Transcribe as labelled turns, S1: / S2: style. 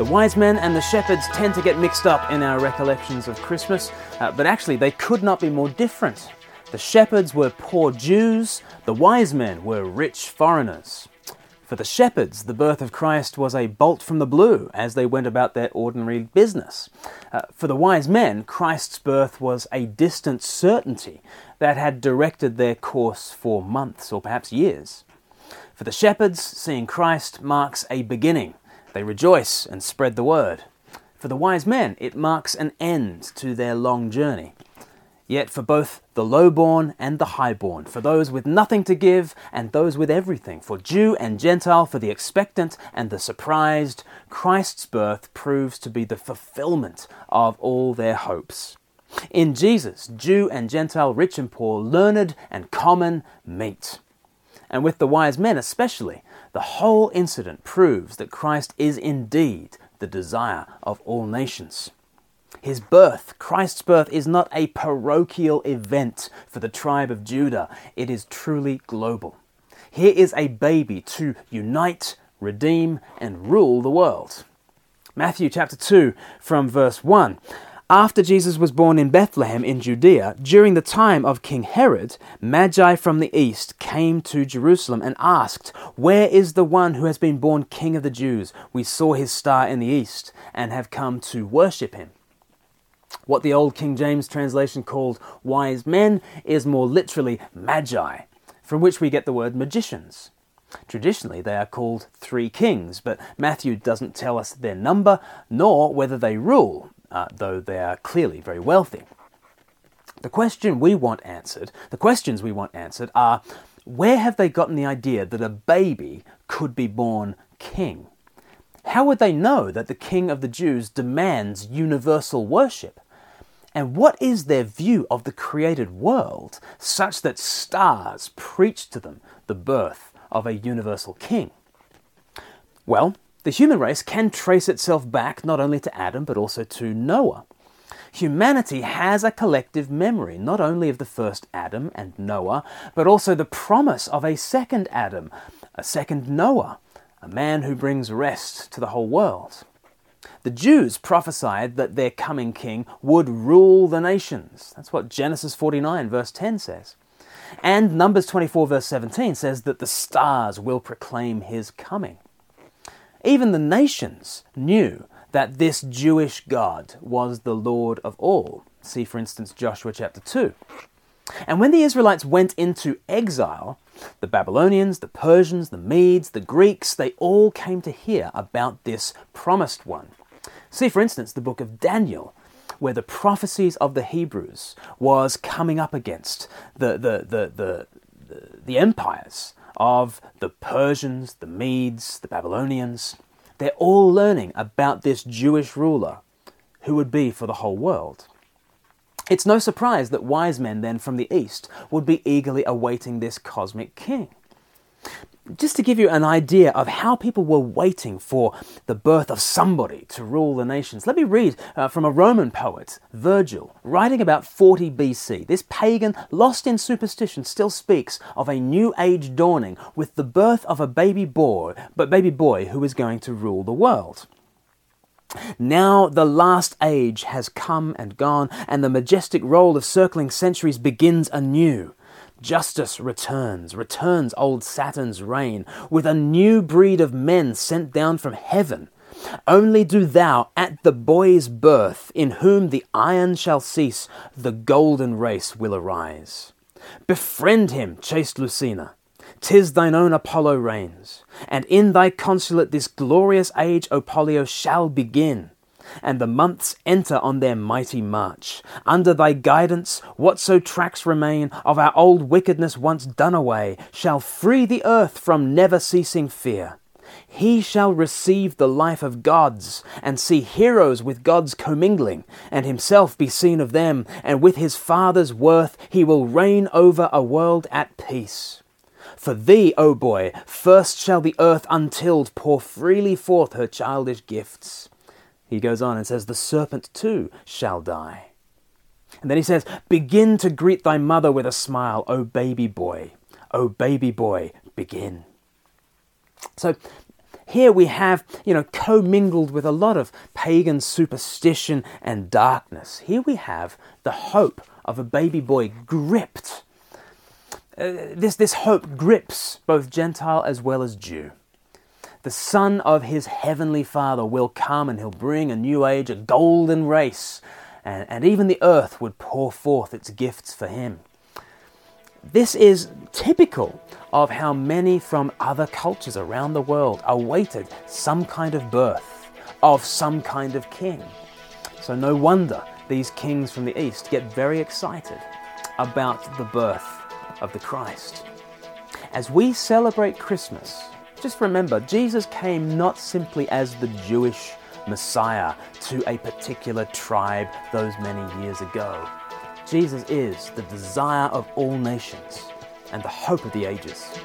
S1: The wise men and the shepherds tend to get mixed up in our recollections of Christmas, uh, but actually they could not be more different. The shepherds were poor Jews, the wise men were rich foreigners. For the shepherds, the birth of Christ was a bolt from the blue as they went about their ordinary business. Uh, for the wise men, Christ's birth was a distant certainty that had directed their course for months or perhaps years. For the shepherds, seeing Christ marks a beginning, they rejoice and spread the word. For the wise men, it marks an end to their long journey. Yet for both the lowborn and the highborn, for those with nothing to give and those with everything, for Jew and Gentile, for the expectant and the surprised, Christ's birth proves to be the fulfillment of all their hopes. In Jesus, Jew and Gentile, rich and poor, learned and common meet. And with the wise men especially, the whole incident proves that Christ is indeed the desire of all nations. His birth, Christ's birth, is not a parochial event for the tribe of Judah, it is truly global. Here is a baby to unite, redeem, and rule the world. Matthew chapter 2, from verse 1. After Jesus was born in Bethlehem in Judea, during the time of King Herod, Magi from the east came to Jerusalem and asked, Where is the one who has been born King of the Jews? We saw his star in the east and have come to worship him. What the Old King James translation called wise men is more literally magi, from which we get the word magicians. Traditionally, they are called three kings, but Matthew doesn't tell us their number nor whether they rule, uh, though they are clearly very wealthy. The question we want answered, the questions we want answered are where have they gotten the idea that a baby could be born king? How would they know that the king of the Jews demands universal worship? And what is their view of the created world such that stars preach to them the birth of a universal king? Well, the human race can trace itself back not only to Adam but also to Noah. Humanity has a collective memory, not only of the first Adam and Noah, but also the promise of a second Adam, a second Noah, a man who brings rest to the whole world. The Jews prophesied that their coming king would rule the nations. That's what Genesis 49, verse 10 says. And Numbers 24, verse 17 says that the stars will proclaim his coming. Even the nations knew that this Jewish God was the Lord of all. See, for instance, Joshua chapter 2. And when the Israelites went into exile, the Babylonians, the Persians, the Medes, the Greeks, they all came to hear about this promised one. See, for instance, the book of Daniel, where the prophecies of the Hebrews was coming up against the, the, the, the, the, the empires of the Persians, the Medes, the Babylonians. They're all learning about this Jewish ruler who would be for the whole world. It's no surprise that wise men then from the east would be eagerly awaiting this cosmic king just to give you an idea of how people were waiting for the birth of somebody to rule the nations, let me read uh, from a Roman poet, Virgil, writing about 40 BC. This pagan, lost in superstition, still speaks of a new age dawning with the birth of a baby boy, but baby boy who is going to rule the world. Now the last age has come and gone, and the majestic roll of circling centuries begins anew. Justice returns, returns old Saturn's reign, with a new breed of men sent down from heaven. Only do thou at the boy's birth, in whom the iron shall cease, the golden race will arise. Befriend him, chaste Lucina. Tis thine own Apollo reigns, and in thy consulate this glorious age, O Pollio, shall begin and the months enter on their mighty march. Under thy guidance, whatso tracks remain of our old wickedness once done away shall free the earth from never ceasing fear. He shall receive the life of gods, and see heroes with gods commingling, and himself be seen of them, and with his Father's worth he will reign over a world at peace. For thee, O boy, first shall the earth untilled pour freely forth her childish gifts. He goes on and says, The serpent too shall die. And then he says, Begin to greet thy mother with a smile, O baby boy. O baby boy, begin. So Here we have, you know, commingled with a lot of pagan superstition and darkness. Here we have the hope of a baby boy gripped. Uh, this, this hope grips both Gentile as well as Jew. The Son of his heavenly Father will come and he'll bring a new age, a golden race, and, and even the earth would pour forth its gifts for him. This is typical of how many from other cultures around the world awaited some kind of birth of some kind of king. So, no wonder these kings from the East get very excited about the birth of the Christ. As we celebrate Christmas, just remember Jesus came not simply as the Jewish Messiah to a particular tribe those many years ago. Jesus is the desire of all nations and the hope of the ages.